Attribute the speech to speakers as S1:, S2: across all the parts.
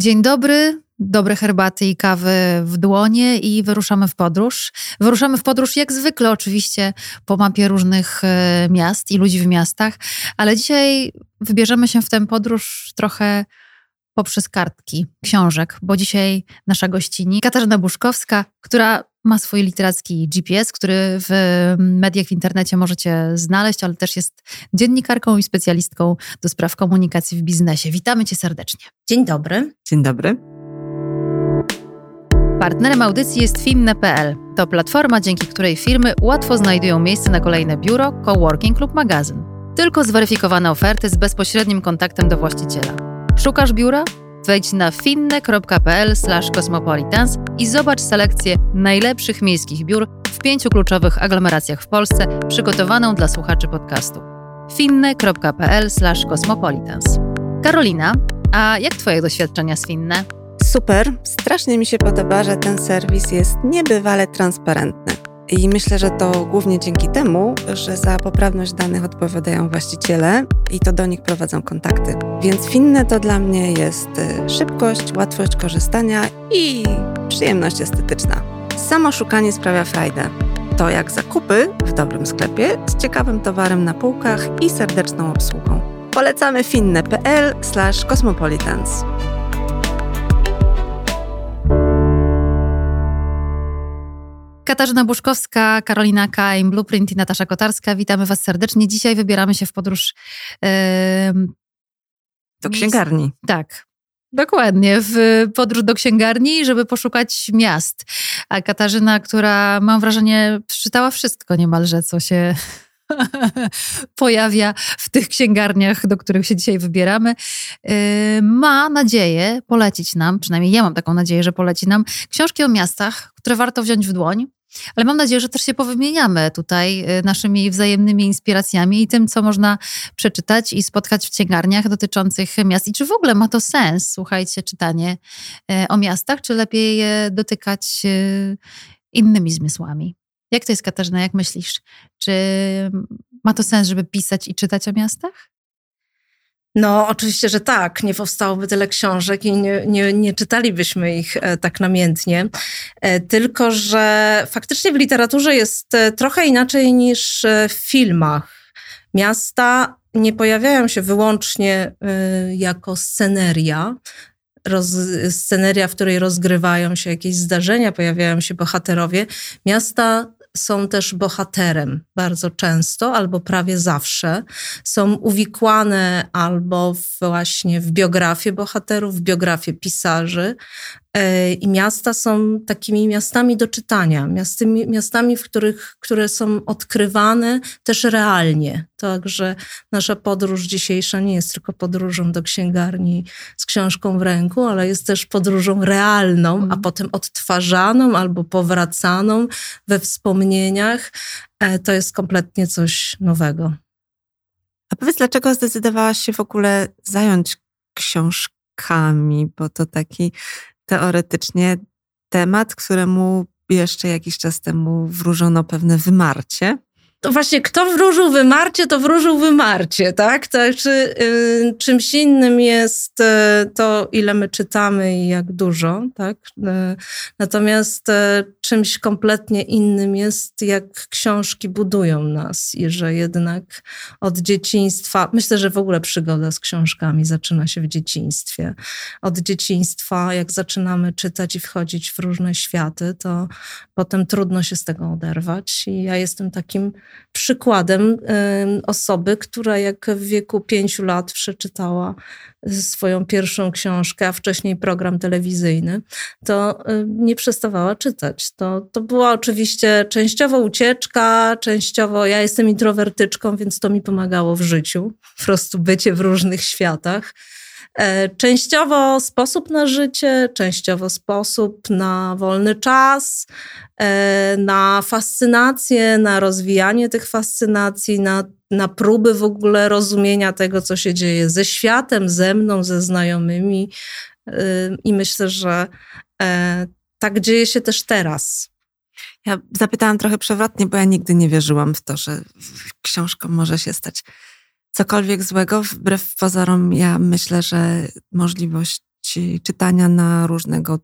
S1: Dzień dobry, dobre herbaty i kawy w dłonie i wyruszamy w podróż. Wyruszamy w podróż jak zwykle oczywiście po mapie różnych e, miast i ludzi w miastach, ale dzisiaj wybierzemy się w tę podróż trochę poprzez kartki książek, bo dzisiaj nasza gościni Katarzyna Buszkowska, która ma swój literacki GPS, który w mediach w internecie możecie znaleźć, ale też jest dziennikarką i specjalistką do spraw komunikacji w biznesie. Witamy Cię serdecznie.
S2: Dzień dobry.
S3: Dzień dobry.
S1: Partnerem audycji jest Finne.pl. To platforma, dzięki której firmy łatwo znajdują miejsce na kolejne biuro, coworking lub magazyn. Tylko zweryfikowane oferty z bezpośrednim kontaktem do właściciela. Szukasz biura? Wejdź na finne.pl/cosmopolitans i zobacz selekcję najlepszych miejskich biur w pięciu kluczowych aglomeracjach w Polsce, przygotowaną dla słuchaczy podcastu. finne.pl/cosmopolitans. Karolina, a jak Twoje doświadczenia z Finne?
S3: Super. Strasznie mi się podoba, że ten serwis jest niebywale transparentny. I myślę, że to głównie dzięki temu, że za poprawność danych odpowiadają właściciele i to do nich prowadzą kontakty. Więc finne to dla mnie jest y, szybkość, łatwość korzystania i przyjemność estetyczna. Samo szukanie sprawia frajdę. To jak zakupy w dobrym sklepie z ciekawym towarem na półkach i serdeczną obsługą. Polecamy finne.pl/cosmopolitans.
S1: Katarzyna Buszkowska, Karolina Kaim, Blueprint i Natasza Kotarska. Witamy Was serdecznie. Dzisiaj wybieramy się w podróż. Yy,
S3: do księgarni.
S1: Tak, Dokładnie, w podróż do księgarni, żeby poszukać miast. A Katarzyna, która mam wrażenie przeczytała wszystko niemalże, co się pojawia w tych księgarniach, do których się dzisiaj wybieramy, ma nadzieję polecić nam, przynajmniej ja mam taką nadzieję, że poleci nam książki o miastach, które warto wziąć w dłoń. Ale mam nadzieję, że też się powymieniamy tutaj y, naszymi wzajemnymi inspiracjami i tym, co można przeczytać i spotkać w księgarniach dotyczących miast. I czy w ogóle ma to sens, słuchajcie, czytanie y, o miastach, czy lepiej je dotykać y, innymi zmysłami? Jak to jest, Katarzyna, jak myślisz? Czy ma to sens, żeby pisać i czytać o miastach?
S2: No, oczywiście, że tak. Nie powstałoby tyle książek i nie, nie, nie czytalibyśmy ich e, tak namiętnie. E, tylko, że faktycznie w literaturze jest e, trochę inaczej niż w filmach. Miasta nie pojawiają się wyłącznie jako sceneria, roz, sceneria, w której rozgrywają się jakieś zdarzenia, pojawiają się bohaterowie. Miasta są też bohaterem bardzo często, albo prawie zawsze. Są uwikłane albo właśnie w biografię bohaterów, w biografię pisarzy, I miasta są takimi miastami do czytania, miastami, miastami w których, które są odkrywane też realnie. Także nasza podróż dzisiejsza nie jest tylko podróżą do księgarni z książką w ręku, ale jest też podróżą realną, mm. a mhm. potem odtwarzaną albo powracaną we wspomnieniach. E, to jest kompletnie coś nowego.
S3: A powiedz, dlaczego zdecydowałaś się w ogóle zająć książkami, bo to taki teoretycznie temat, któremu jeszcze jakiś czas temu wróżono pewne wymarcie
S2: to właśnie kto wróżył wymarcie, to wróżył wymarcie, tak? To, czy, y, czymś innym jest y, to, ile my czytamy i jak dużo, tak? Y, natomiast y, czymś kompletnie innym jest, jak książki budują nas i że jednak od dzieciństwa, myślę, że w ogóle przygoda z książkami zaczyna się w dzieciństwie. Od dzieciństwa, jak zaczynamy czytać i wchodzić w różne światy, to potem trudno się z tego oderwać. I ja jestem takim przykładem osoby, która jak w wieku pięciu lat przeczytała swoją pierwszą książkę, a wcześniej program telewizyjny, to nie przestawała czytać. To, to była oczywiście częściowo ucieczka, częściowo ja jestem introwertyczką, więc to mi pomagało w życiu, po prostu bycie w różnych światach. E, częściowo sposób na życie, częściowo sposób na wolny czas, e, na fascynację, na rozwijanie tych fascynacji, na, na próby w ogóle rozumienia tego, co się dzieje ze światem, ze mną, ze znajomymi. E, I myślę, że tak dzieje się też teraz.
S3: Ja zapytałam trochę przewrotnie, bo ja nigdy nie wierzyłam w to, że książką może się stać cokolwiek złego. Wbrew pozorom, ja myślę, że możliwość czytania na różnego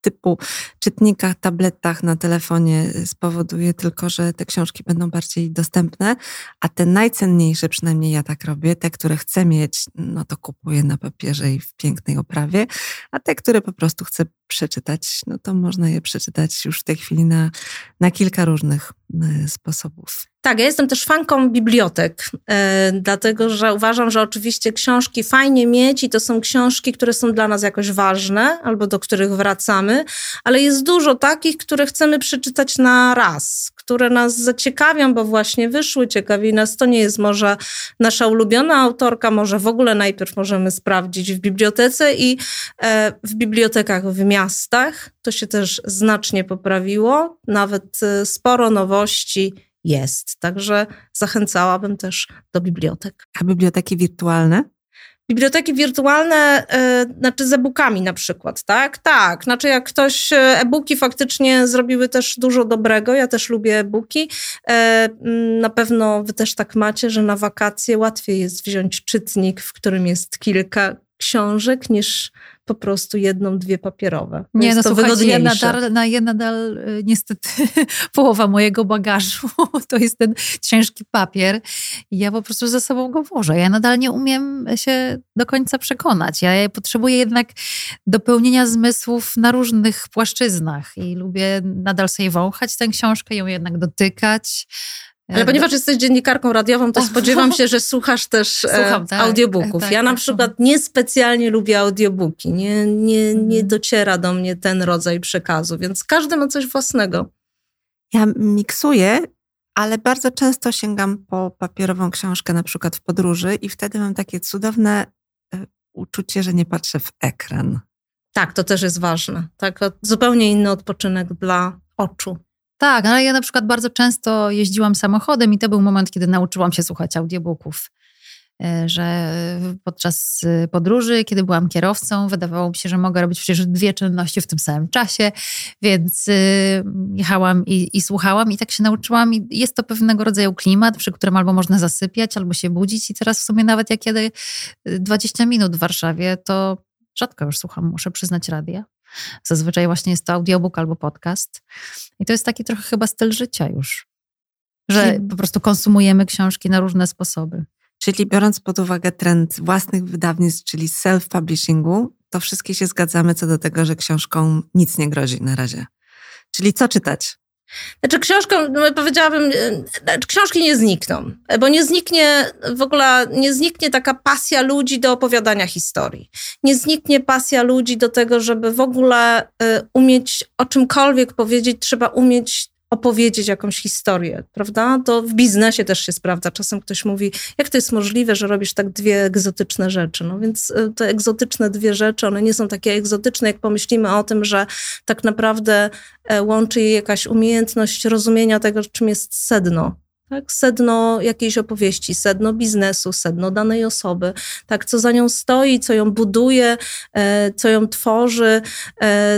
S3: typu czytnikach, tabletach na telefonie spowoduje tylko, że te książki będą bardziej dostępne, a te najcenniejsze, przynajmniej ja tak robię, te, które chcę mieć, no to kupuję na papierze i w pięknej oprawie, a te, które po prostu chcę przeczytać, no to można je przeczytać już w tej chwili na, na kilka różnych y, sposobów.
S2: Tak, ja jestem też fanką bibliotek, e, dlatego że uważam, że oczywiście książki fajnie mieć i to są książki, które są dla nas jakoś ważne albo do których wracamy, ale jest dużo takich, które chcemy przeczytać na raz, które nas zaciekawią, bo właśnie wyszły, ciekawi nas. To nie jest może nasza ulubiona autorka, może w ogóle najpierw możemy sprawdzić w bibliotece i e, w bibliotekach w miastach. To się też znacznie poprawiło, nawet e, sporo nowości jest. Także zachęcałabym też do bibliotek.
S3: A biblioteki wirtualne?
S2: Biblioteki wirtualne, yy, znaczy z e-bookami na przykład, tak? Tak, znaczy jak ktoś, e, e-booki faktycznie zrobiły też dużo dobrego, ja też lubię e-booki. E, na pewno wy też tak macie, że na wakacje łatwiej jest wziąć czytnik, w którym jest kilka książek, niż po prostu jedną, dwie papierowe.
S1: To nie, no to słuchajcie, ja nadal, na, ja nadal y, niestety połowa mojego bagażu to jest ten ciężki papier i ja po prostu ze sobą go włożę. Ja nadal nie umiem się do końca przekonać. Ja potrzebuję jednak dopełnienia zmysłów na różnych płaszczyznach i lubię nadal sobie wąchać tę książkę, ją jednak dotykać,
S2: ale ponieważ jesteś dziennikarką radiową, to spodziewam się, że słuchasz też e, Słucham, tak, audiobooków. Tak, ja na tak, przykład niespecjalnie lubię audiobooki. Nie, nie, nie mhm. dociera do mnie ten rodzaj przekazu, więc każdy ma coś własnego.
S3: Ja miksuję, ale bardzo często sięgam po papierową książkę, na przykład w podróży, i wtedy mam takie cudowne e, uczucie, że nie patrzę w ekran.
S2: Tak, to też jest ważne. Tak, zupełnie inny odpoczynek dla oczu.
S1: Tak, ale ja na przykład bardzo często jeździłam samochodem i to był moment, kiedy nauczyłam się słuchać audiobooków. E, że podczas y, podróży, kiedy byłam kierowcą, wydawało mi się, że mogę robić przecież dwie czynności w tym samym czasie, więc y, jechałam i, i słuchałam i tak się nauczyłam. I jest to pewnego rodzaju klimat, przy którym albo można zasypiać, albo się budzić. I teraz w sumie nawet jak 20 y, minut w Warszawie, to rzadko już słucham, muszę przyznać radia. Zazwyczaj właśnie jest to audiobook albo podcast. I to jest taki trochę chyba styl życia już, że po prostu konsumujemy książki na różne sposoby.
S3: Czyli biorąc pod uwagę trend własnych wydawnictw, czyli self-publishingu, to wszystkie się zgadzamy co do tego, że książką nic nie grozi na razie. Czyli co czytać?
S2: Znaczy książką, no, powiedziałabym, e, znaczy książki nie znikną, bo nie zniknie w ogóle, nie zniknie taka pasja ludzi do opowiadania historii. Nie zniknie pasja ludzi do tego, żeby w ogóle e, umieć o czymkolwiek powiedzieć, trzeba umieć opowiedzieć jakąś historię, prawda? To w biznesie też się sprawdza. Czasem ktoś mówi, jak to jest możliwe, że robisz tak dwie egzotyczne rzeczy? No więc e, te egzotyczne dwie rzeczy, one nie są takie egzotyczne, jak pomyślimy o tym, że tak naprawdę e, łączy je jakaś umiejętność rozumienia tego, czym jest sedno tak? Sedno jakiejś opowieści, sedno biznesu, sedno danej osoby, tak? Co za nią stoi, co ją buduje, e, co ją tworzy,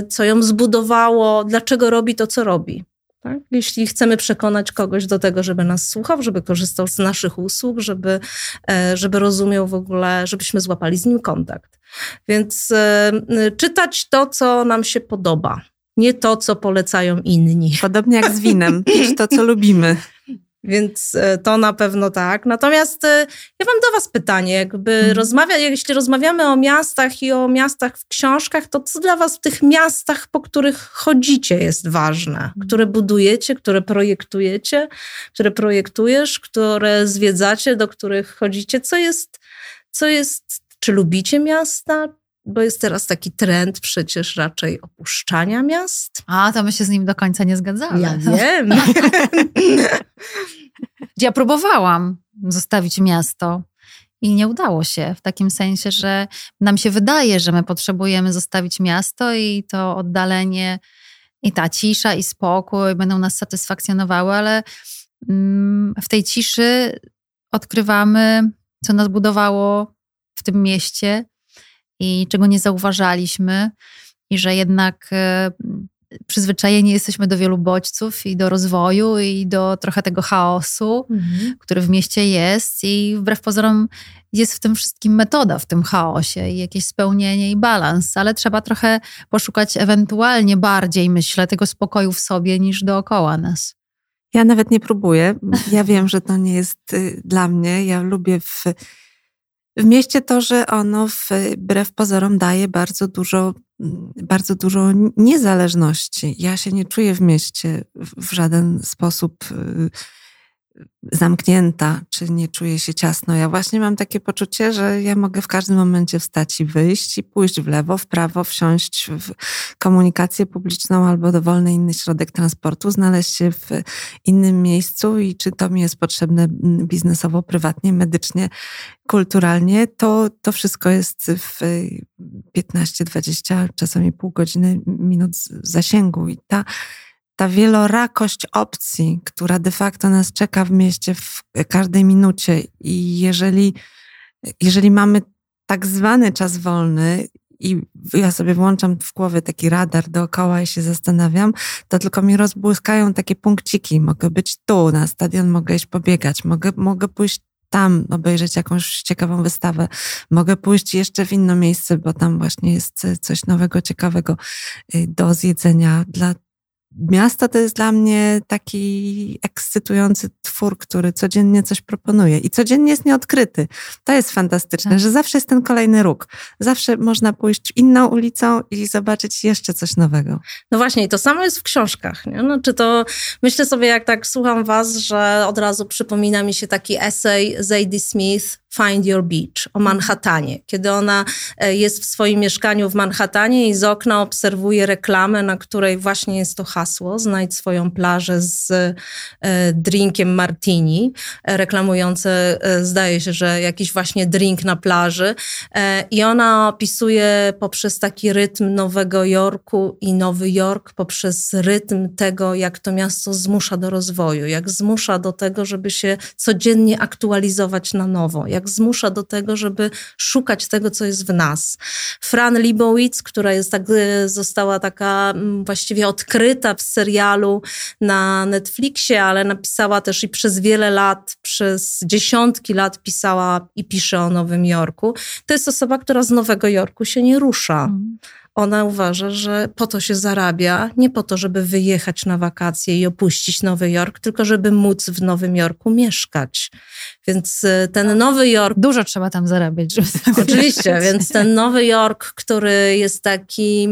S2: co ją zbudowało, dlaczego robi to, co robi. Tak? Jeśli chcemy przekonać kogoś do tego, żeby nas słuchał, żeby korzystał z naszych usług, żeby, e, żeby rozumiał w ogóle, żebyśmy złapali z nim kontakt. Więc e, czytać to, co nam się podoba, nie to, co polecają inni.
S3: Podobnie jak z winem, to, co lubimy.
S2: Więc e, to na pewno tak. Natomiast e, ja mam do Was pytanie, jakby hmm. rozmawia, jeśli rozmawiamy o miastach i o miastach w książkach, to co dla Was w tych miastach, po których chodzicie, jest ważne? Mhm. Które budujecie, które projektujecie, które projektujesz, które zwiedzacie, do których chodzicie? Co jest, co jest czy lubicie miasta? Bo jest teraz taki trend przecież raczej opuszczania miast.
S1: A, to my się z nim do końca nie zgadzamy.
S2: Ja wiem.
S1: ja próbowałam zostawić miasto i nie udało się. W takim sensie, że nam się wydaje, że my potrzebujemy zostawić miasto i to oddalenie i ta cisza i spokój będą nas satysfakcjonowały, ale mm, w tej ciszy odkrywamy, co nas budowało w tym mieście i czego nie zauważaliśmy, i że jednak e, przyzwyczajeni jesteśmy do wielu bodźców i do rozwoju i do trochę tego chaosu, mhm. który w mieście jest i wbrew pozorom jest w tym wszystkim metoda, w tym chaosie i jakieś spełnienie i balans, ale trzeba trochę poszukać ewentualnie bardziej, myślę, tego spokoju w sobie niż dookoła nas.
S3: Ja nawet nie próbuję. Ja wiem, że to nie jest y, dla mnie. Ja lubię w, w mieście to, że ono wbrew pozorom daje bardzo dużo, bardzo dużo niezależności. Ja się nie czuję w mieście w żaden sposób y, zamknięta, czy nie czuję się ciasno. Ja właśnie mam takie poczucie, że ja mogę w każdym momencie wstać i wyjść i pójść w lewo, w prawo, wsiąść w komunikację publiczną albo dowolny inny środek transportu, znaleźć się w innym miejscu i czy to mi jest potrzebne biznesowo, prywatnie, medycznie, kulturalnie, to, to wszystko jest w 15, 20, czasami pół godziny, minut zasięgu i ta ta wielorakość opcji, która de facto nas czeka w mieście w każdej minucie i jeżeli, jeżeli mamy tak zwany czas wolny i ja sobie włączam w głowie taki radar dookoła i się zastanawiam, to tylko mi rozbłyskają takie punkciki. Mogę być tu, na stadion mogę iść pobiegać, mogę, mogę pójść tam obejrzeć jakąś ciekawą wystawę. Mogę pójść jeszcze w inne miejsce, bo tam właśnie jest coś nowego, ciekawego y, do zjedzenia dla Miasto to jest dla mnie taki ekscytujący twór, który codziennie coś proponuje i codziennie jest nieodkryty. To jest fantastyczne, tak. że zawsze jest ten kolejny róg. Zawsze można pójść inną ulicą i zobaczyć jeszcze coś nowego.
S2: No właśnie, i to samo jest w książkach. Nie? No, czy to myślę sobie, jak tak słucham was, że od razu przypomina mi się taki esej Zadie Smith Find Your Beach o Manhattanie, kiedy ona e, jest w swoim mieszkaniu w Manhattanie i z okna obserwuje reklamę, na której właśnie jest to hasło: znajdź swoją plażę z e, drinkiem martini, e, reklamujące, zdaje się, że jakiś właśnie drink na plaży. I ona opisuje poprzez taki rytm Nowego Jorku i Nowy Jork, poprzez rytm tego, jak to miasto zmusza do rozwoju, jak zmusza do tego, żeby się codziennie aktualizować na nowo, jak zmusza do tego, żeby szukać tego, co jest w nas. Fran Libowitz, która jest tak, e, została taka mm, właściwie odkryta w serialu na Netflixie, ale napisała też i przez wiele lat, przez dziesiątki lat pisała i pisze o Nowym Jorku. To jest osoba, która z Nowego Jorku się nie rusza. Mm ona uważa, że po to się zarabia, nie po to, żeby wyjechać na wakacje i opuścić Nowy Jork, tylko żeby móc w Nowym Jorku mieszkać. Więc e, ten no, Nowy Jork.
S1: Dużo trzeba tam zarabiać, żeby
S2: Oczywiście, więc ten Nowy Jork, który jest taki,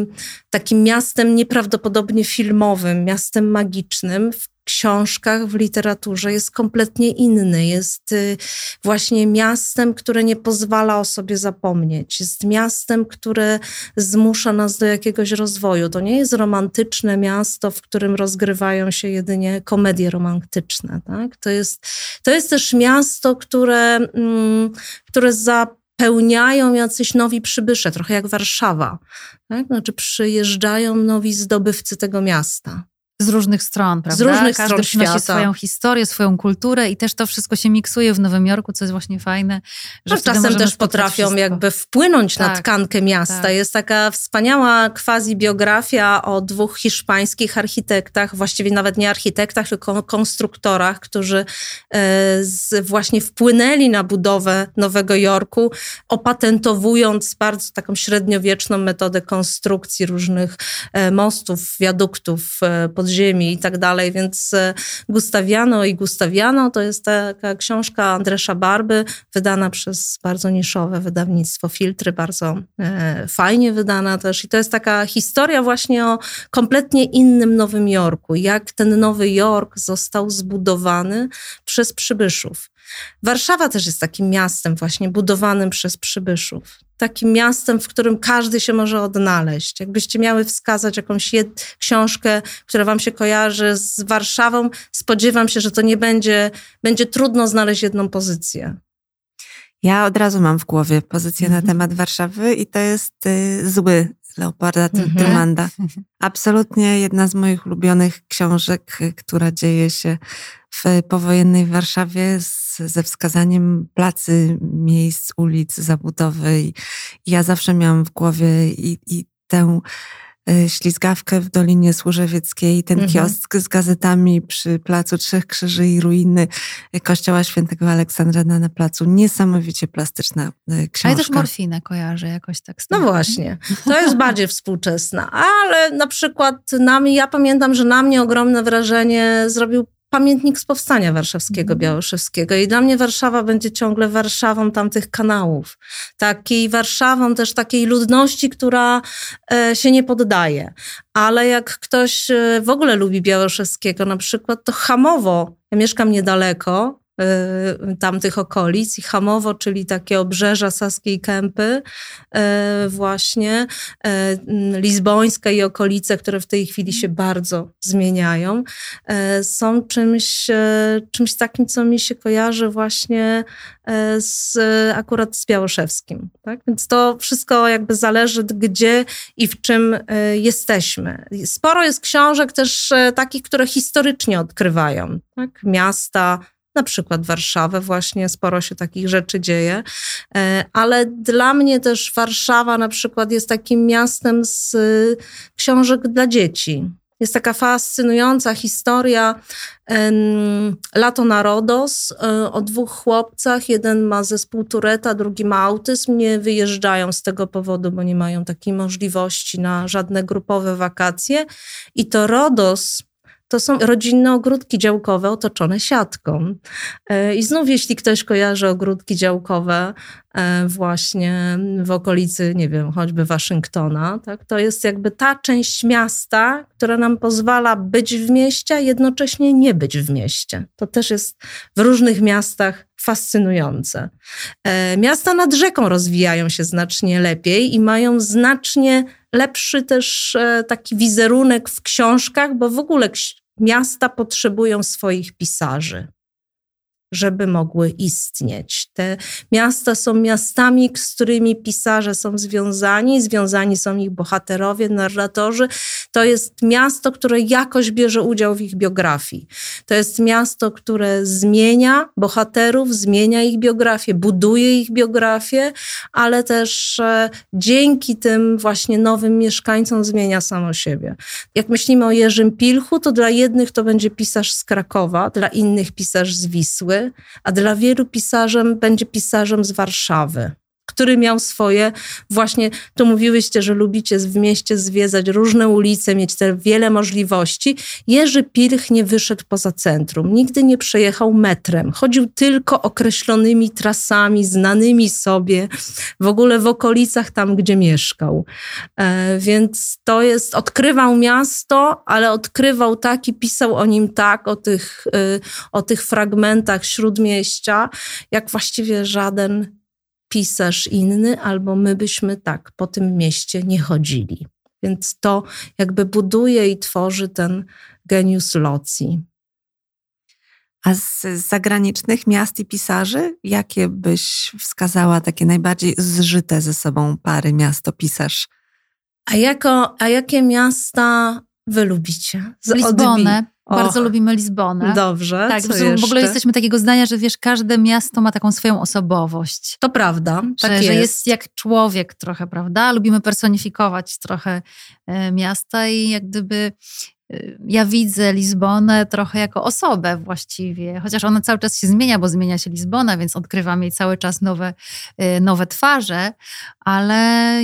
S2: takim miastem nieprawdopodobnie filmowym, miastem magicznym, w książkach, w literaturze jest kompletnie inny. Jest y, właśnie miastem, które nie pozwala o sobie zapomnieć. Jest miastem, które zmusza nas do jakiegoś rozwoju. To nie jest romantyczne miasto, w którym rozgrywają się jedynie komedie romantyczne. Tak? To, jest, to jest też miasto, które, mm, które zapełniają jacyś nowi przybysze, trochę jak Warszawa. Tak? Znaczy przyjeżdżają nowi zdobywcy tego miasta.
S1: Z różnych stron, prawda?
S2: Z różnych
S1: Każdy
S2: stron
S1: przynosi
S2: świata.
S1: swoją historię, swoją kulturę i też to wszystko się miksuje w Nowym Jorku, co jest właśnie fajne. Że
S2: no, czasem też potrafią
S1: wszystko.
S2: jakby wpłynąć tak, na tkankę miasta. Tak. Jest taka wspaniała quasi-biografia o dwóch hiszpańskich architektach, właściwie nawet nie architektach, tylko konstruktorach, którzy e, z, właśnie wpłynęli na budowę Nowego Jorku, opatentowując bardzo taką średniowieczną metodę konstrukcji różnych e, mostów, wiaduktów e, pod podziemi i tak dalej, więc e, Gustawiano i Gustawiano to jest taka książka Andresza Barby, wydana przez bardzo niszowe wydawnictwo Filtry, bardzo e, fajnie wydana też i to jest taka historia właśnie o kompletnie innym Nowym Jorku, jak ten Nowy Jork został zbudowany przez przybyszów. Warszawa też jest takim miastem właśnie budowanym przez przybyszów. Takim miastem, w którym każdy się może odnaleźć. Jakbyście miały wskazać jakąś jed- książkę, która wam się kojarzy z Warszawą, spodziewam się, że to nie będzie, będzie trudno znaleźć jedną pozycję.
S3: Ja od razu mam w głowie pozycję na temat Warszawy i to jest y, Zły Leoparda mm -hmm. Absolutnie jedna z moich ulubionych książek, która dzieje się w powojennej Warszawie z, ze wskazaniem placy, miejsc, ulic, zabudowy. I ja zawsze miałam w głowie i, i tę y, ślizgawkę w Dolinie Służewieckiej, ten mhm. kiosk z gazetami przy Placu Trzech Krzyży i ruiny Kościoła Świętego Aleksandra na placu. Niesamowicie plastyczna książka. A
S1: ja też morfinę kojarzę jakoś tak.
S2: No właśnie, to jest bardziej współczesna, ale na przykład na mnie, ja pamiętam, że na mnie ogromne wrażenie zrobił pamiętnik z powstania warszawskiego, mm. białoszewskiego. I dla mnie Warszawa będzie ciągle Warszawą tamtych kanałów. Takiej Warszawą też takiej ludności, która e, się nie poddaje. Ale jak ktoś e, w ogóle lubi Białoszewskiego na przykład, to Hamowo, ja mieszkam niedaleko, tamtych okolic i Hamowo, czyli takie obrzeża Saskiej Kępy y, właśnie, y, Lizbońska i okolice, które w tej chwili się bardzo zmieniają, są czymś, czymś takim, co mi się kojarzy właśnie z, akurat z Białoszewskim. Tak? Więc to wszystko jakby zależy, gdzie i w czym jesteśmy. Sporo jest książek też takich, które historycznie odkrywają tak? miasta, na przykład Warszawę, właśnie sporo się takich rzeczy dzieje, e, ale dla mnie też Warszawa na przykład jest takim miastem z y, książek dla dzieci. Jest taka fascynująca historia Lato na Rodos e, o dwóch chłopcach. Jeden ma zespół Tureta, drugi ma autyzm. Nie wyjeżdżają z tego powodu, bo nie mają takiej możliwości na żadne grupowe wakacje. I to Rodos to są rodzinne ogródki działkowe otoczone siatką. E, I znów, jeśli ktoś kojarzy ogródki działkowe e, właśnie w okolicy, nie wiem, choćby Waszyngtona, tak, to jest jakby ta część miasta, która nam pozwala być w mieście, a jednocześnie nie być w mieście. To też jest w różnych miastach fascynujące. E, miasta nad rzeką rozwijają się znacznie lepiej i mają znacznie lepszy też taki wizerunek w książkach, bo w ogóle miasta potrzebują swoich pisarzy żeby mogły istnieć. Te miasta są miastami, z którymi pisarze są związani, związani są ich bohaterowie, narratorzy. To jest miasto, które jakoś bierze udział w ich biografii. To jest miasto, które zmienia bohaterów, zmienia ich biografię, buduje ich biografię, ale też e, dzięki tym właśnie nowym mieszkańcom zmienia samo siebie. Jak myślimy o Jerzym Pilchu, to dla jednych to będzie pisarz z Krakowa, dla innych pisarz z Wisły, a dla wielu pisarzem będzie pisarzem z Warszawy który miał swoje, właśnie tu mówiłyście, że lubicie w mieście zwiedzać różne ulice, mieć te wiele możliwości. Jerzy Pilch nie wyszedł poza centrum, nigdy nie przejechał metrem, chodził tylko określonymi trasami, znanymi sobie, w ogóle w okolicach tam, gdzie mieszkał. E, więc to jest, odkrywał miasto, ale odkrywał tak i pisał o nim tak, o tych, y, o tych fragmentach śródmieścia, jak właściwie żaden pisarz inny, albo my byśmy tak po tym mieście nie chodzili. Więc to jakby buduje i tworzy ten genius loci.
S3: A z zagranicznych miast i pisarzy, jakie byś wskazała takie najbardziej zżyte ze sobą pary miasto-pisarz?
S2: A, jako, a jakie miasta wy lubicie?
S1: Z Lizbonę. Bardzo lubimy Lizbonę.
S2: Dobrze.
S1: Tak, co w ogóle jesteśmy takiego zdania, że wiesz, każde miasto ma taką swoją osobowość.
S2: To prawda.
S1: Że,
S2: tak jest.
S1: że jest jak człowiek trochę, prawda? Lubimy personifikować trochę e, miasta i jak gdyby e, ja widzę Lizbonę trochę jako osobę właściwie, chociaż ona cały czas się zmienia, bo zmienia się Lizbona, więc odkrywam jej cały czas nowe, e, nowe twarze, ale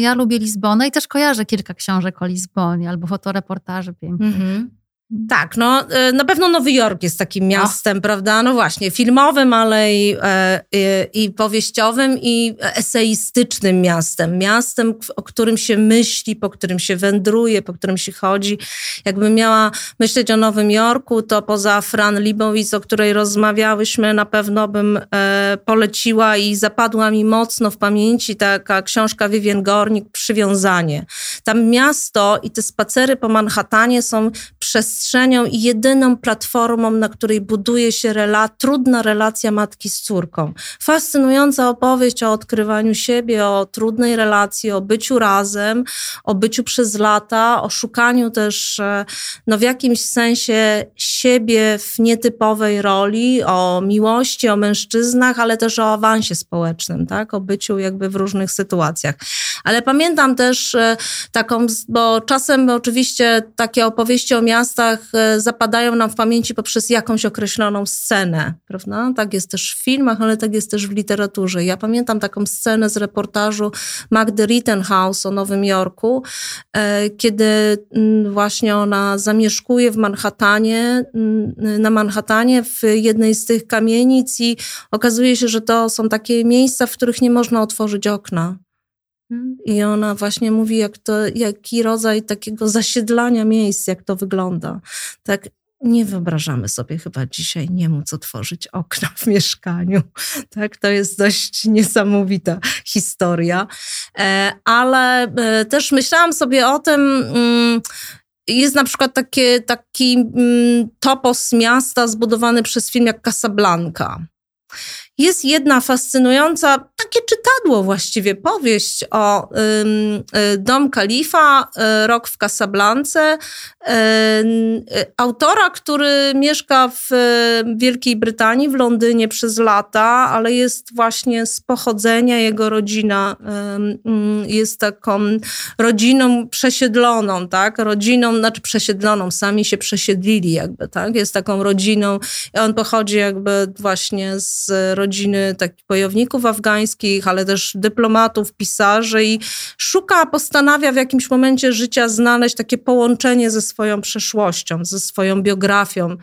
S1: ja lubię Lizbonę i też kojarzę kilka książek o Lizbonie albo fotoreportaże pięknych. Mm -hmm.
S2: Tak, no e, na pewno Nowy Jork jest takim miastem, prawda? No właśnie, filmowym, ale i, e, i, i, powieściowym i eseistycznym miastem. Miastem, o którym się myśli, po którym się wędruje, po którym się chodzi. Jakbym miała myśleć o Nowym Jorku, to poza Fran Libowitz, o której rozmawiałyśmy, na pewno bym e, poleciła i zapadła mi mocno w pamięci taka książka Vivien Gornik, Przywiązanie. Tam miasto i te spacery po Manhattanie są przestrzenią i jedyną platformą, na której buduje się rela trudna relacja matki z córką. Fascynująca opowieść o odkrywaniu siebie, o trudnej relacji, o byciu razem, o byciu przez lata, o szukaniu też e, no, w jakimś sensie siebie w nietypowej roli, o miłości, o mężczyznach, ale też o awansie społecznym, tak? o byciu jakby w różnych sytuacjach. Ale pamiętam też e, taką, bo czasem oczywiście takie opowieści o miastach e, zapadają nam w pamięci poprzez jakąś określoną scenę, prawda? Tak jest też w filmach, ale tak jest też w literaturze. Ja pamiętam taką scenę z reportażu Magdy Rittenhouse o Nowym Jorku, e, kiedy mm, właśnie ona zamieszkuje w Manhattanie, mm, na Manhattanie w jednej z tych kamienic i okazuje się, że to są takie miejsca, w których nie można otworzyć okna. I ona właśnie mówi, jak to, jaki rodzaj takiego zasiedlania miejsc, jak to wygląda. Tak nie wyobrażamy sobie chyba dzisiaj nie móc otworzyć okna w mieszkaniu. Tak, to jest dość niesamowita historia. E, ale e, też myślałam sobie o tym, mm, jest na przykład takie, taki mm, topos miasta zbudowany przez film jak Casablanca. Jest jedna fascynująca, takie czytadło właściwie, powieść o y, Dom Kalifa, y, Rok w Casablance, y, autora, który mieszka w Wielkiej Brytanii, w Londynie przez lata, ale jest właśnie z pochodzenia, jego rodzina jest taką rodziną przesiedloną, tak, rodziną, znaczy przesiedloną, sami się przesiedlili jakby, tak, jest taką rodziną, on pochodzi jakby właśnie z rodziny takich bojowników afgańskich, ale też dyplomatów, pisarzy i szuka, postanawia w jakimś momencie życia znaleźć takie połączenie ze swoją przeszłością, ze swoją biografią.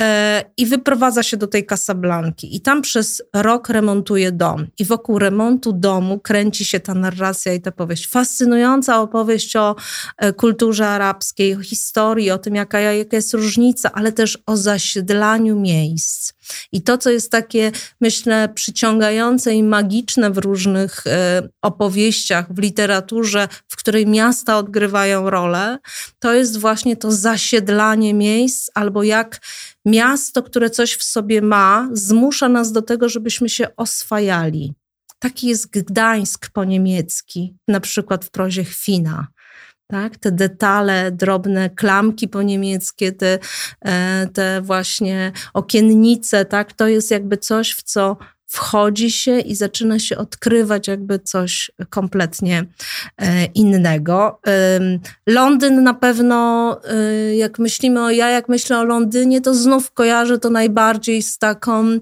S2: E, I wyprowadza się do tej Casablanki. I tam przez rok remontuje dom. I wokół remontu domu kręci się ta narracja i ta powieść. Fascynująca opowieść o e, kulturze arabskiej, o historii, o tym, jaka, jaka jest różnica, ale też o zasiedlaniu miejsc. I to, co jest takie, myślę, przyciągające i magiczne w różnych e, opowieściach, w literaturze, w której miasta odgrywają rolę, to jest właśnie to zasiedlanie miejsc, albo jak miasto, które coś w sobie ma, zmusza nas do tego, żebyśmy się oswajali. Taki jest Gdańsk po niemiecki, na przykład w prozie Chwina. Tak? Te detale, drobne klamki po niemieckie, te, e, te właśnie okiennice, tak? to jest jakby coś, w co wchodzi się i zaczyna się odkrywać jakby coś kompletnie e, innego. Londyn na pewno, e, jak myślimy o ja, jak myślę o Londynie, to znów kojarzę to najbardziej z taką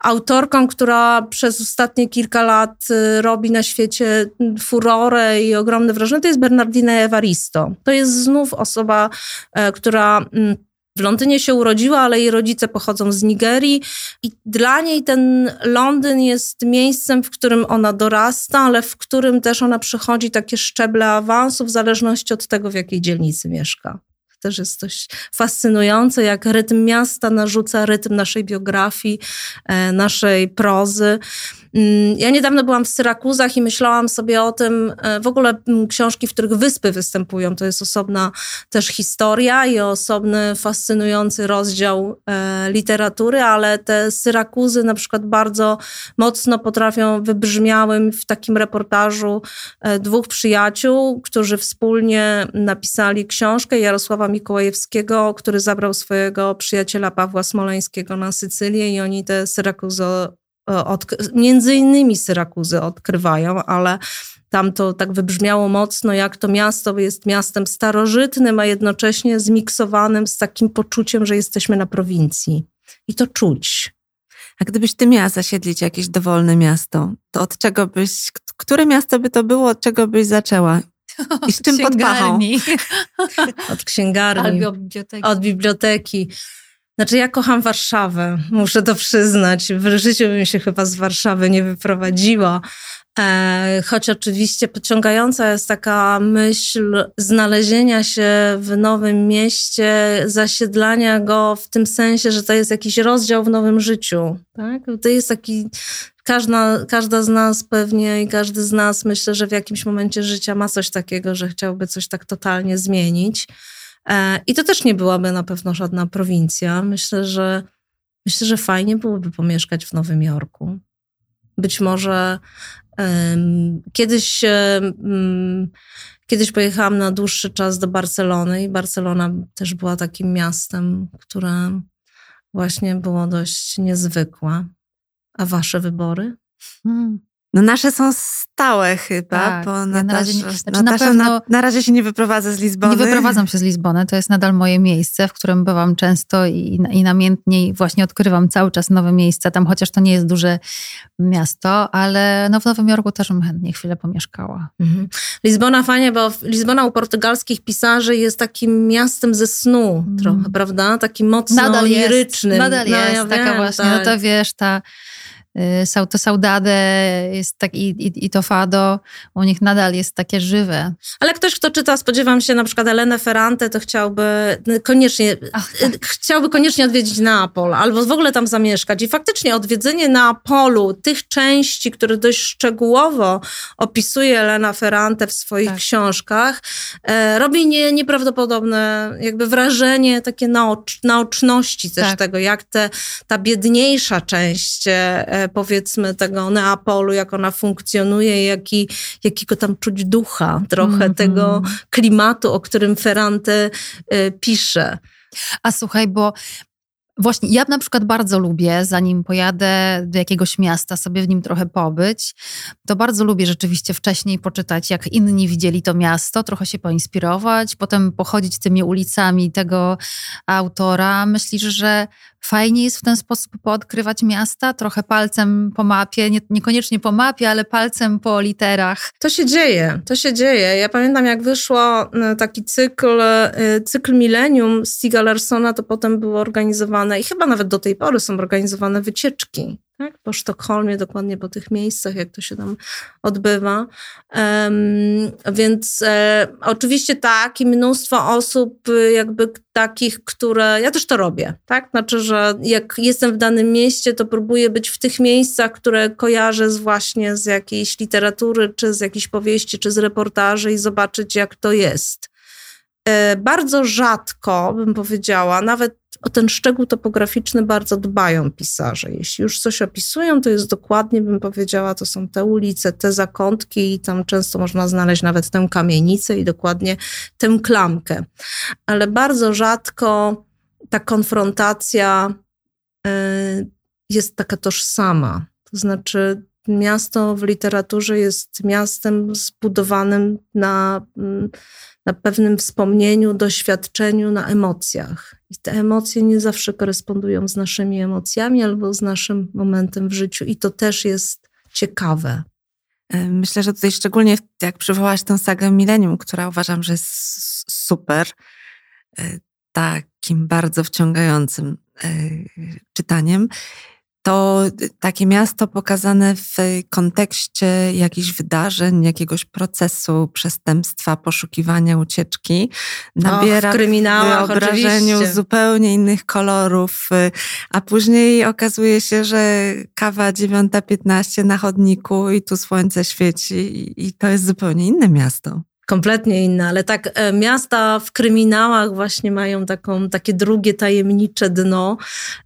S2: autorką, która przez ostatnie kilka lat e, robi na świecie furorę i ogromne wrażenie. To jest Bernardina Evaristo. To jest znów osoba, która mm, w Londynie się urodziła, ale jej rodzice pochodzą z Nigerii i dla niej ten Londyn jest miejscem, w którym ona dorasta, ale w którym też ona przechodzi takie szczeble awansu w zależności od tego, w jakiej dzielnicy mieszka też jest coś fascynujące, jak rytm miasta narzuca rytm naszej biografii, e, naszej prozy. Mm, ja niedawno byłam w Syrakuzach i myślałam sobie o tym, e, w ogóle mm, książki, w których wyspy występują, to jest osobna też historia i osobny, fascynujący rozdział e, literatury, ale te Syrakuzy na przykład bardzo mocno potrafią, wybrzmiały w takim reportażu e, dwóch przyjaciół, którzy wspólnie napisali książkę Jarosława Mikołajewskiego, który zabrał swojego przyjaciela Pawła Smoleńskiego na Sycylię i oni te Syrakuzy od, między innymi Syrakuzy odkrywają, ale tam to tak wybrzmiało mocno, jak to miasto jest miastem starożytnym, a jednocześnie zmiksowanym z takim poczuciem, że jesteśmy na prowincji. I to czuć.
S3: A gdybyś ty miała zasiedlić jakieś dowolne miasto, to od czego byś, które miasto by to było, od czego byś zaczęła? I z czym pod pachą?
S2: Od księgarni.
S1: Albo biblioteki.
S2: Od biblioteki. Znaczy, ja kocham Warszawę, muszę to przyznać. W życiu bym się chyba z Warszawy nie wyprowadziła. E, choć oczywiście pociągająca jest taka myśl znalezienia się w nowym mieście, zasiedlania go w tym sensie, że to jest jakiś rozdział w nowym życiu. Tak? To jest taki każda, każda z nas pewnie i każdy z nas myślę, że w jakimś momencie życia ma coś takiego, że chciałby coś tak totalnie zmienić. E, I to też nie byłaby na pewno żadna prowincja. Myślę, że myślę, że fajnie byłoby pomieszkać w Nowym Jorku. Być może um, kiedyś, um, kiedyś pojechałam na dłuższy czas do Barcelony i Barcelona też była takim miastem, które właśnie było dość niezwykłe. A wasze wybory?
S3: Hmm. No nasze są stałe chyba,
S1: Tak,
S3: bo
S1: ja
S3: Natasza,
S1: na razie nie- znaczy na
S3: Natasza
S1: pewno-
S3: na, na razie się nie wyprowadza z Lizbony.
S1: Nie wyprowadzam się z Lizbony, to jest nadal moje miejsce, w którym bywam często i, i namiętnie i właśnie odkrywam cały czas nowe miejsca tam, chociaż to nie jest duże miasto, ale no w Nowym Jorku też bym chętnie chwilę pomieszkała.
S2: Mhm. Lizbona fajnie, bo Lizbona u portugalskich pisarzy jest takim miastem ze snu
S1: Mm.
S2: trochę, prawda? Takim mocno
S1: Nadal jest,
S2: lirycznym.
S1: nadal
S2: No,
S1: jest
S2: ja
S1: taka
S2: wiem,
S1: właśnie,
S2: tak.
S1: no to wiesz, ta to saudade jest tak i, i, i to fado, u nich nadal jest takie żywe.
S2: Ale ktoś, kto czyta, spodziewam się na przykład Elenę Ferrante, to chciałby koniecznie,
S1: Ach, tak.
S2: chciałby koniecznie odwiedzić Neapol albo w ogóle tam zamieszkać. I faktycznie odwiedzenie Neapolu, tych części, które dość szczegółowo opisuje Elena Ferrante w swoich
S1: Tak.
S2: książkach, e, robi nie, nieprawdopodobne jakby wrażenie takie naocz, naoczności też
S1: Tak.
S2: tego, jak te, ta biedniejsza część e, powiedzmy tego Neapolu, jak ona funkcjonuje, jaki, jakiego tam czuć ducha, trochę
S1: Mhm.
S2: tego klimatu, o którym Ferrante e, pisze.
S1: A słuchaj, bo właśnie ja na przykład bardzo lubię, zanim pojadę do jakiegoś miasta, sobie w nim trochę pobyć, to bardzo lubię rzeczywiście wcześniej poczytać, jak inni widzieli to miasto, trochę się poinspirować, potem pochodzić tymi ulicami tego autora. Myślisz, że fajnie jest w ten sposób poodkrywać miasta, trochę palcem po mapie, nie, niekoniecznie po mapie, ale palcem po literach.
S2: To się dzieje, to się dzieje. Ja pamiętam, jak wyszło e, taki cykl, e, cykl Millennium Stiga Larsona, to potem były organizowane i chyba nawet do tej pory są organizowane wycieczki. Tak? Po Sztokholmie, dokładnie po tych miejscach, jak to się tam odbywa. Em, więc e, oczywiście tak, i mnóstwo osób, y, jakby takich, które. Ja też to robię, tak? Znaczy, że jak jestem w danym mieście, to próbuję być w tych miejscach, które kojarzę z właśnie z jakiejś literatury, czy z jakichś powieści, czy z reportaży i zobaczyć, jak to jest. E, Bardzo rzadko, bym powiedziała, nawet o ten szczegół topograficzny bardzo dbają pisarze. Jeśli już coś opisują, to jest dokładnie, bym powiedziała, to są te ulice, te zakątki i tam często można znaleźć nawet tę kamienicę i dokładnie tę klamkę. Ale bardzo rzadko ta konfrontacja y, jest taka tożsama. To znaczy, miasto w literaturze jest miastem zbudowanym na, mm, na pewnym wspomnieniu, doświadczeniu, na emocjach. I te emocje nie zawsze korespondują z naszymi emocjami albo z naszym momentem w życiu, i to też jest ciekawe.
S3: E, Myślę, że tutaj szczególnie jak przywołałaś tę sagę Millennium, która uważam, że jest super, e, takim bardzo wciągającym e, czytaniem, to takie miasto pokazane w kontekście jakichś wydarzeń, jakiegoś procesu, przestępstwa, poszukiwania, ucieczki, nabiera
S2: w
S3: wyobrażeniu
S2: oczywiście.
S3: zupełnie innych kolorów, y, a później okazuje się, że kawa 9.15 na chodniku i tu słońce świeci i to jest zupełnie inne miasto.
S2: Kompletnie inne, ale tak e, miasta w kryminałach właśnie mają taką, takie drugie tajemnicze dno.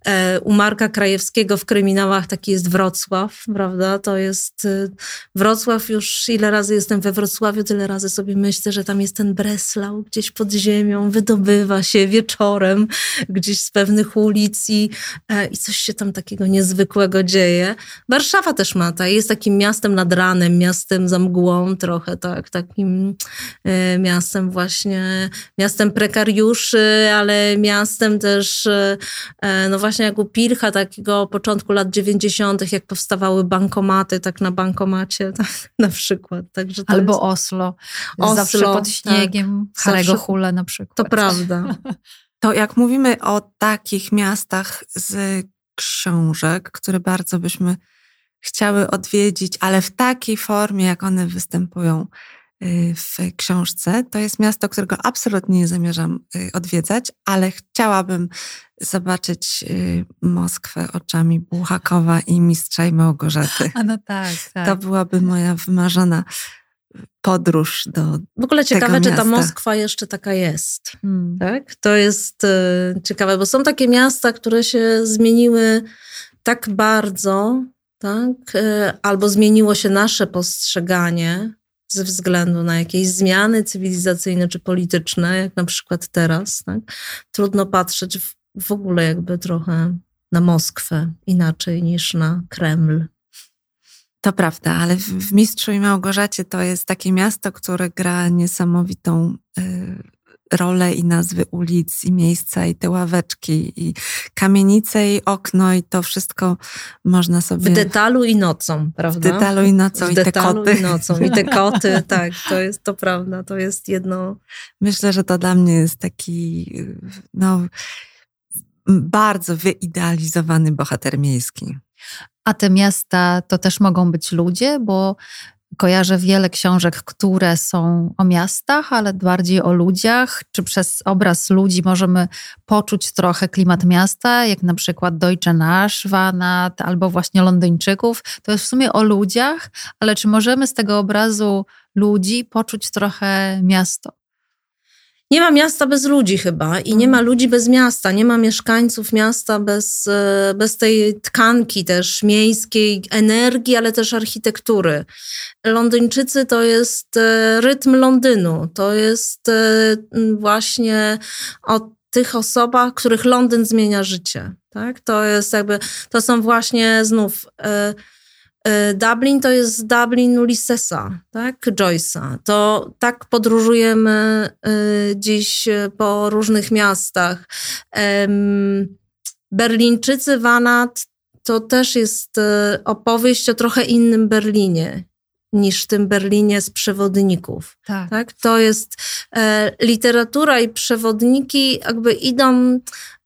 S2: E, u Marka Krajewskiego w kryminałach taki jest Wrocław, prawda? To jest e, Wrocław, już ile razy jestem we Wrocławiu, tyle razy sobie myślę, że tam jest ten Breslau gdzieś pod ziemią, wydobywa się wieczorem gdzieś z pewnych ulic i, i coś się tam takiego niezwykłego dzieje. Warszawa też ma, ta, jest takim miastem nad ranem, miastem za mgłą trochę, tak, takim miastem właśnie, miastem prekariuszy, ale miastem też, e, e, no właśnie jak u Pilcha, takiego początku lat 90., jak powstawały bankomaty, tak na bankomacie, tak, na przykład. Także to
S1: Albo
S2: jest,
S1: Oslo,
S2: Oslo,
S1: zawsze pod śniegiem,
S2: tak.
S1: Harego
S2: Zawsze-
S1: Hule na przykład.
S2: to prawda.
S3: To jak mówimy o takich miastach z książek, które bardzo byśmy chciały odwiedzić, ale w takiej formie, jak one występują y, w książce, to jest miasto, którego absolutnie nie zamierzam y, odwiedzać, ale chciałabym zobaczyć y, Moskwę oczami Buchakowa i Mistrza i Małgorzaty.
S1: A no tak, tak.
S3: To byłaby moja wymarzona podróż do.
S2: W ogóle ciekawe,
S3: czy
S2: ta Moskwa jeszcze taka jest. Hmm. Tak? To jest y, ciekawe, bo są takie miasta, które się zmieniły tak bardzo, tak? Y, albo zmieniło się nasze postrzeganie ze względu na jakieś zmiany cywilizacyjne czy polityczne, jak na przykład teraz. Tak? Trudno patrzeć w, w ogóle jakby trochę na Moskwę inaczej niż na Kreml.
S3: To prawda, ale w, Mistrzu i Małgorzacie to jest takie miasto, które gra niesamowitą y, rolę i nazwy ulic, i miejsca, i te ławeczki, i kamienice, i okno, i to wszystko można sobie...
S2: W detalu i nocą, prawda?
S3: W detalu i nocą,
S2: w
S3: i te koty.
S2: i nocą, i te koty, tak, to jest to prawda, to jest jedno...
S3: Myślę, że to dla mnie jest taki, no, bardzo wyidealizowany bohater miejski.
S1: A te miasta to też mogą być ludzie, bo kojarzę wiele książek, które są o miastach, ale bardziej o ludziach. Czy przez obraz ludzi możemy poczuć trochę klimat miasta, jak na przykład Deutsche Naschwanat albo właśnie Londyńczyków. To jest w sumie o ludziach, ale czy możemy z tego obrazu ludzi poczuć trochę miasto?
S2: Nie ma miasta bez ludzi chyba i nie ma mhm. ludzi bez miasta, nie ma mieszkańców miasta bez, e, bez tej tkanki też miejskiej, energii, ale też architektury. Londyńczycy to jest e, rytm Londynu, to jest e, właśnie o tych osobach, których Londyn zmienia życie. Tak? To jest jakby, to są właśnie znów Dublin to jest Dublin Ulyssesa, tak? Joyce'a. To tak podróżujemy e, dziś po różnych miastach. Berlińczycy Wanat to też jest opowieść o trochę innym Berlinie niż tym Berlinie z przewodników. Tak. tak? To jest e, literatura i przewodniki jakby idą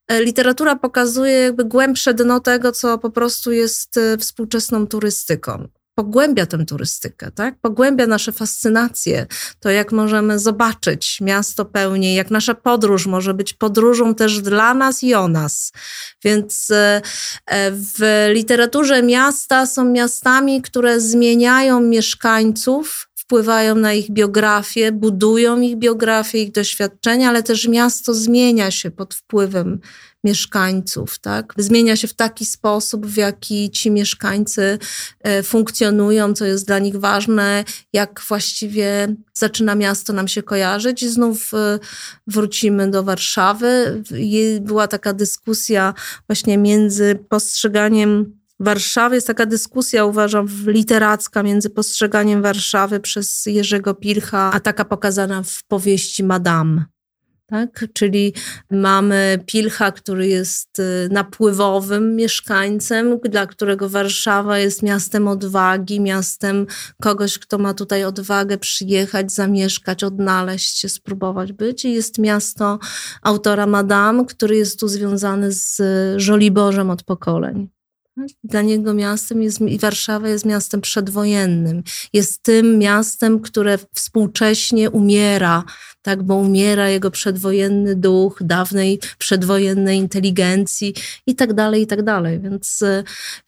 S2: literatura pokazuje jakby głębsze dno tego, co po prostu jest e, współczesną turystyką. Pogłębia tę turystykę, tak? Pogłębia nasze fascynacje, to jak możemy zobaczyć miasto pełniej, jak nasza podróż może być podróżą też dla nas i o nas. Więc e, w literaturze miasta są miastami, które zmieniają mieszkańców, wpływają na ich biografię, budują ich biografię, ich doświadczenia, ale też miasto zmienia się pod wpływem mieszkańców, tak? Zmienia się w taki sposób, w jaki ci mieszkańcy e, funkcjonują, co jest dla nich ważne, jak właściwie zaczyna miasto nam się kojarzyć. I znów e, wrócimy do Warszawy. Była taka dyskusja właśnie między postrzeganiem Warszawy. Jest taka dyskusja, uważam, literacka między postrzeganiem Warszawy przez Jerzego Pilcha, a taka pokazana w powieści Madame. Tak? Czyli mamy Pilcha, który jest y, napływowym mieszkańcem, dla którego Warszawa jest miastem odwagi, miastem kogoś, kto ma tutaj odwagę przyjechać, zamieszkać, odnaleźć się, spróbować być. I jest miasto autora Madame, który jest tu związany z Żoliborzem od pokoleń. Dla niego miastem jest, i Warszawa jest miastem przedwojennym. Jest tym miastem, które współcześnie umiera, tak, bo umiera jego przedwojenny duch, dawnej przedwojennej inteligencji i tak dalej, i tak dalej. Więc,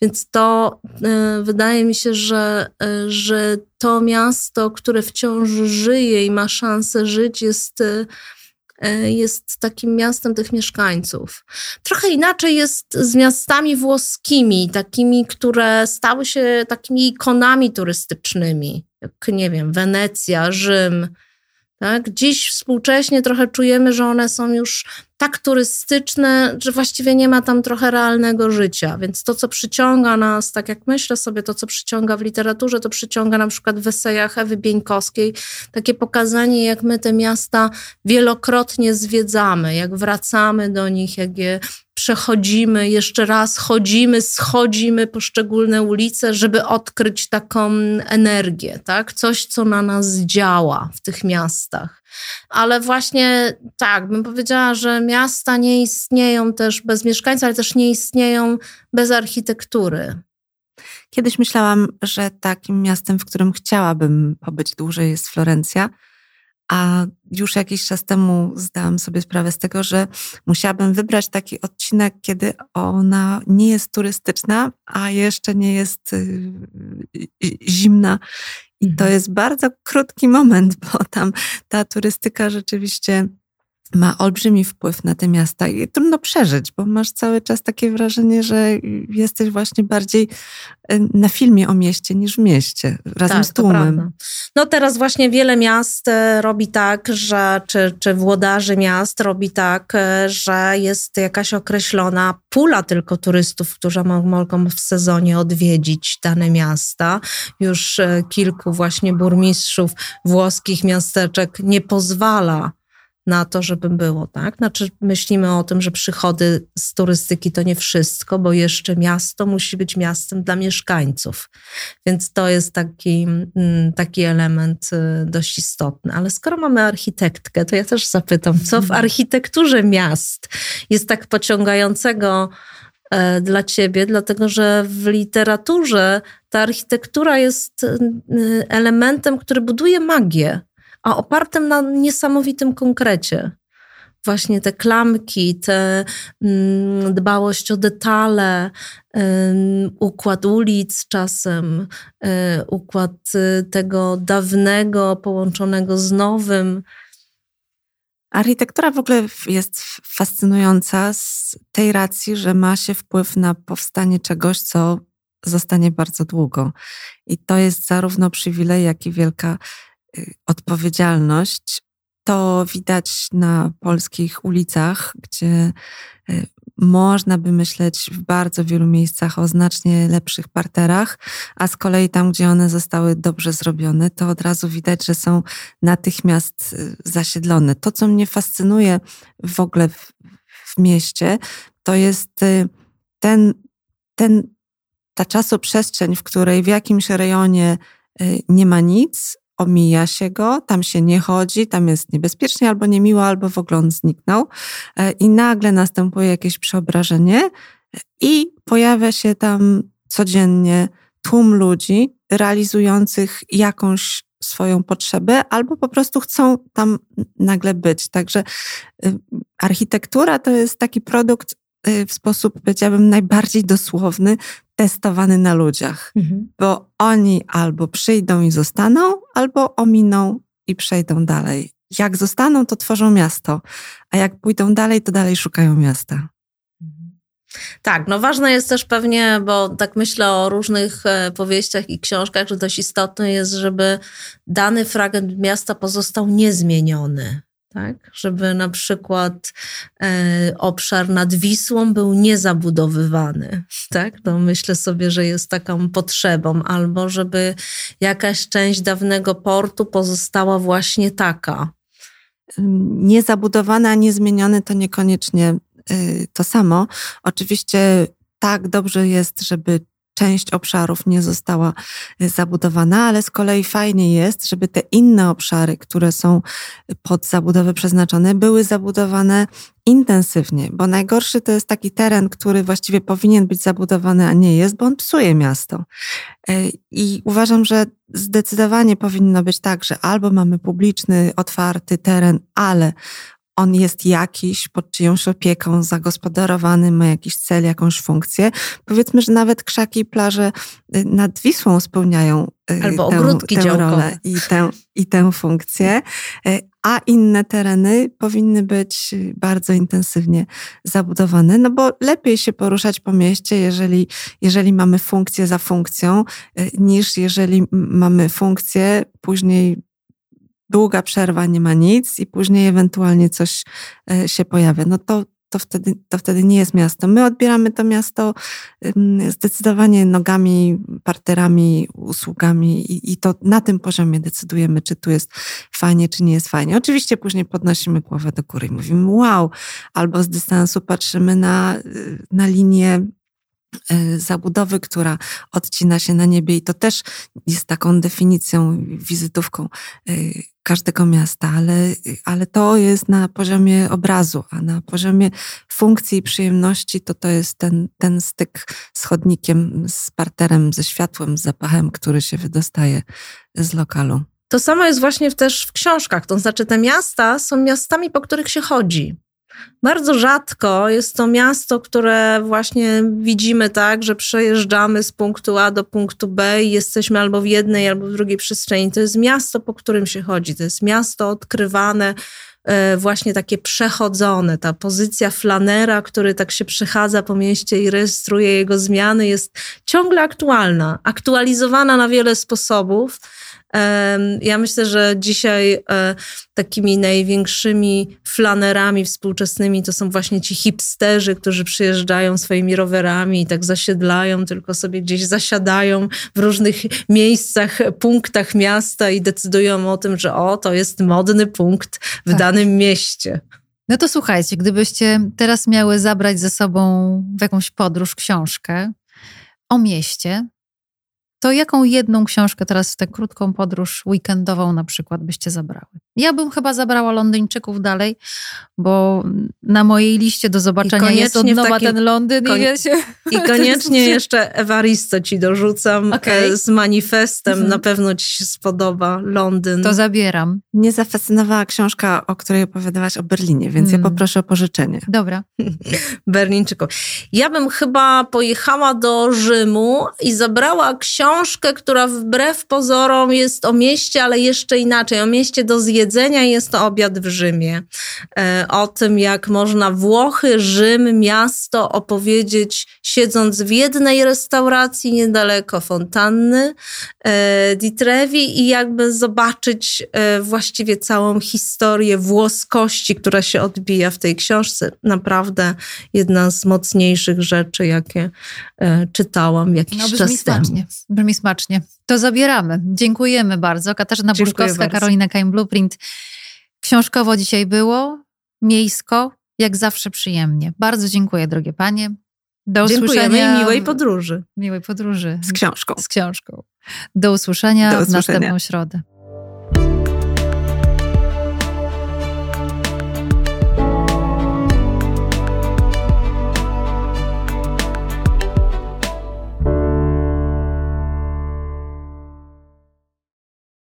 S2: więc to e, wydaje mi się, że, e, że to miasto, które wciąż żyje i ma szansę żyć, jest E, jest takim miastem tych mieszkańców. Trochę inaczej jest z miastami włoskimi, takimi, które stały się takimi ikonami turystycznymi, jak nie wiem, Wenecja, Rzym. Tak? Dziś współcześnie trochę czujemy, że one są już tak turystyczne, że właściwie nie ma tam trochę realnego życia. Więc to, co przyciąga nas, tak jak myślę sobie, to, co przyciąga w literaturze, to przyciąga na przykład w esejach Ewy Bieńkowskiej takie pokazanie, jak my te miasta wielokrotnie zwiedzamy, jak wracamy do nich, jak je przechodzimy, jeszcze raz chodzimy, schodzimy poszczególne ulice, żeby odkryć taką energię, tak? Coś, co na nas działa w tych miastach. Ale właśnie tak, bym powiedziała, że miasta nie istnieją też bez mieszkańców, ale też nie istnieją bez architektury.
S3: Kiedyś myślałam, że takim miastem, w którym chciałabym pobyć dłużej, jest Florencja, a już jakiś czas temu zdałam sobie sprawę z tego, że musiałabym wybrać taki odcinek, kiedy ona nie jest turystyczna, a jeszcze nie jest y, y, zimna. I to mhm. jest bardzo krótki moment, bo tam ta turystyka rzeczywiście ma olbrzymi wpływ na te miasta i trudno przeżyć, bo masz cały czas takie wrażenie, że jesteś właśnie bardziej e, na filmie o mieście niż w mieście, razem tak, z tłumem.
S2: No teraz właśnie wiele miast e, robi tak, że czy, czy włodarzy miast robi tak, e, że jest jakaś określona pula tylko turystów, którzy mogą w sezonie odwiedzić dane miasta. Już kilku właśnie burmistrzów włoskich miasteczek nie pozwala na to, żeby było, tak? Znaczy myślimy o tym, że przychody z turystyki to nie wszystko, bo jeszcze miasto musi być miastem dla mieszkańców. Więc to jest taki, mm, taki element y, dość istotny. Ale skoro mamy architektkę, to ja też zapytam, co w mhm. architekturze miast jest tak pociągającego e, dla ciebie, dlatego że w literaturze ta architektura jest y, elementem, który buduje magię a opartym na niesamowitym konkrecie. Właśnie te klamki, te mm, dbałość o detale, układ ulic czasem, y, układ y, tego dawnego połączonego z nowym.
S3: Architektura w ogóle jest fascynująca z tej racji, że ma się wpływ na powstanie czegoś, co zostanie bardzo długo. I to jest zarówno przywilej, jak i wielka odpowiedzialność. To widać na polskich ulicach, gdzie y, można by myśleć w bardzo wielu miejscach o znacznie lepszych parterach, a z kolei tam, gdzie one zostały dobrze zrobione, to od razu widać, że są natychmiast y, zasiedlone. To, co mnie fascynuje w ogóle w, w mieście, to jest ten, ten, ta czasoprzestrzeń, w której w jakimś rejonie nie ma nic, omija się go, tam się nie chodzi, tam jest niebezpiecznie albo niemiło, albo w ogóle on zniknął e, i nagle następuje jakieś przeobrażenie i pojawia się tam codziennie tłum ludzi realizujących jakąś swoją potrzebę, albo po prostu chcą tam nagle być. Także y, architektura to jest taki produkt y, w sposób, powiedziałabym, najbardziej dosłowny testowany na ludziach, mhm. bo oni albo przyjdą i zostaną, albo ominą i przejdą dalej. Jak zostaną, to tworzą miasto, a jak pójdą dalej, to dalej szukają miasta.
S2: Mhm. Tak, no ważne jest też pewnie, bo tak myślę o różnych e, powieściach i książkach, że dość istotne jest, żeby dany fragment miasta pozostał niezmieniony tak? Żeby na przykład e, obszar nad Wisłą był niezabudowywany, tak? No myślę sobie, że jest taką potrzebą, albo żeby jakaś część dawnego portu pozostała właśnie taka.
S3: Niezabudowana, niezmieniony to niekoniecznie y, to samo. Oczywiście tak dobrze jest, żeby część obszarów nie została y, zabudowana, ale z kolei fajnie jest, żeby te inne obszary, które są pod zabudowę przeznaczone, były zabudowane intensywnie, bo najgorszy to jest taki teren, który właściwie powinien być zabudowany, a nie jest, bo on psuje miasto. Y, I uważam, że zdecydowanie powinno być tak, że albo mamy publiczny, otwarty teren, ale on jest jakiś, pod czyjąś opieką, zagospodarowany, ma jakiś cel, jakąś funkcję. Powiedzmy, że nawet krzaki i plaże y, nad Wisłą spełniają
S2: y, Albo tę, ogródki
S3: tę rolę i tę, i tę funkcję, y, a inne tereny powinny być bardzo intensywnie zabudowane, no bo lepiej się poruszać po mieście, jeżeli, jeżeli mamy funkcję za funkcją, niż jeżeli mamy funkcję, później długa przerwa, nie ma nic i później ewentualnie coś e, się pojawia. No to, to, wtedy, to wtedy nie jest miasto. My odbieramy to miasto zdecydowanie nogami, parterami, usługami i, i to na tym poziomie decydujemy, czy tu jest fajnie, czy nie jest fajnie. Oczywiście później podnosimy głowę do góry i mówimy wow, albo z dystansu patrzymy na, y, na linię zabudowy, która odcina się na niebie i to też jest taką definicją, wizytówką e, każdego miasta, ale, ale to jest na poziomie obrazu, a na poziomie funkcji i przyjemności to to jest ten, ten styk z chodnikiem, z parterem, ze światłem, z zapachem, który się wydostaje z lokalu.
S2: To samo jest właśnie też w książkach. To znaczy, te miasta są miastami, po których się chodzi. Bardzo rzadko jest to miasto, które właśnie widzimy tak, że przejeżdżamy z punktu A do punktu B i jesteśmy albo w jednej, albo w drugiej przestrzeni. To jest miasto, po którym się chodzi. To jest miasto odkrywane, e, właśnie takie przechodzone. Ta pozycja flanera, który tak się przechadza po mieście i rejestruje jego zmiany, jest ciągle aktualna, aktualizowana na wiele sposobów. Ja myślę, że dzisiaj e, takimi największymi flanerami współczesnymi to są właśnie ci hipsterzy, którzy przyjeżdżają swoimi rowerami i tak zasiedlają, tylko sobie gdzieś zasiadają w różnych miejscach, punktach miasta i decydują o tym, że o, to jest modny punkt w tak. danym mieście.
S1: No to słuchajcie, gdybyście teraz miały zabrać ze sobą w jakąś podróż książkę o mieście, to jaką jedną książkę teraz w tę krótką podróż weekendową na przykład byście zabrały? Ja bym chyba zabrała Londyńczyków dalej, bo na mojej liście do zobaczenia jest od nowa takim, ten Londyn.
S2: Koń,
S1: i, wiecie,
S2: I koniecznie jeszcze Ewaristo ci dorzucam okay. z manifestem. Mhm. Na pewno ci się spodoba Londyn.
S1: To zabieram.
S3: Mnie zafascynowała książka, o której opowiadałaś o Berlinie, więc hmm. ja poproszę o pożyczenie.
S1: Dobra.
S2: Berlińczyków. Ja bym chyba pojechała do Rzymu i zabrała książkę, która wbrew pozorom jest o mieście, ale jeszcze inaczej. O mieście do zjedzenia jedzenia jest to obiad w Rzymie. E, o tym, jak można Włochy, Rzym, miasto opowiedzieć, siedząc w jednej restauracji niedaleko fontanny e, di Trevi i jakby zobaczyć e, właściwie całą historię włoskości, która się odbija w tej książce. Naprawdę jedna z mocniejszych rzeczy, jakie czytałam jakiś no, czas
S1: smacznie. temu. Brzmi smacznie. To zabieramy. Dziękujemy bardzo. Katarzyna Buszkowska, Karolina Kain Blueprint. Książkowo dzisiaj było, miejsko, jak zawsze przyjemnie. Bardzo dziękuję, drogie panie.
S2: Do Dziękujemy usłyszenia. i miłej podróży.
S1: Miłej podróży.
S3: Z książką.
S1: Z książką. Do usłyszenia, Do usłyszenia. w następną środę.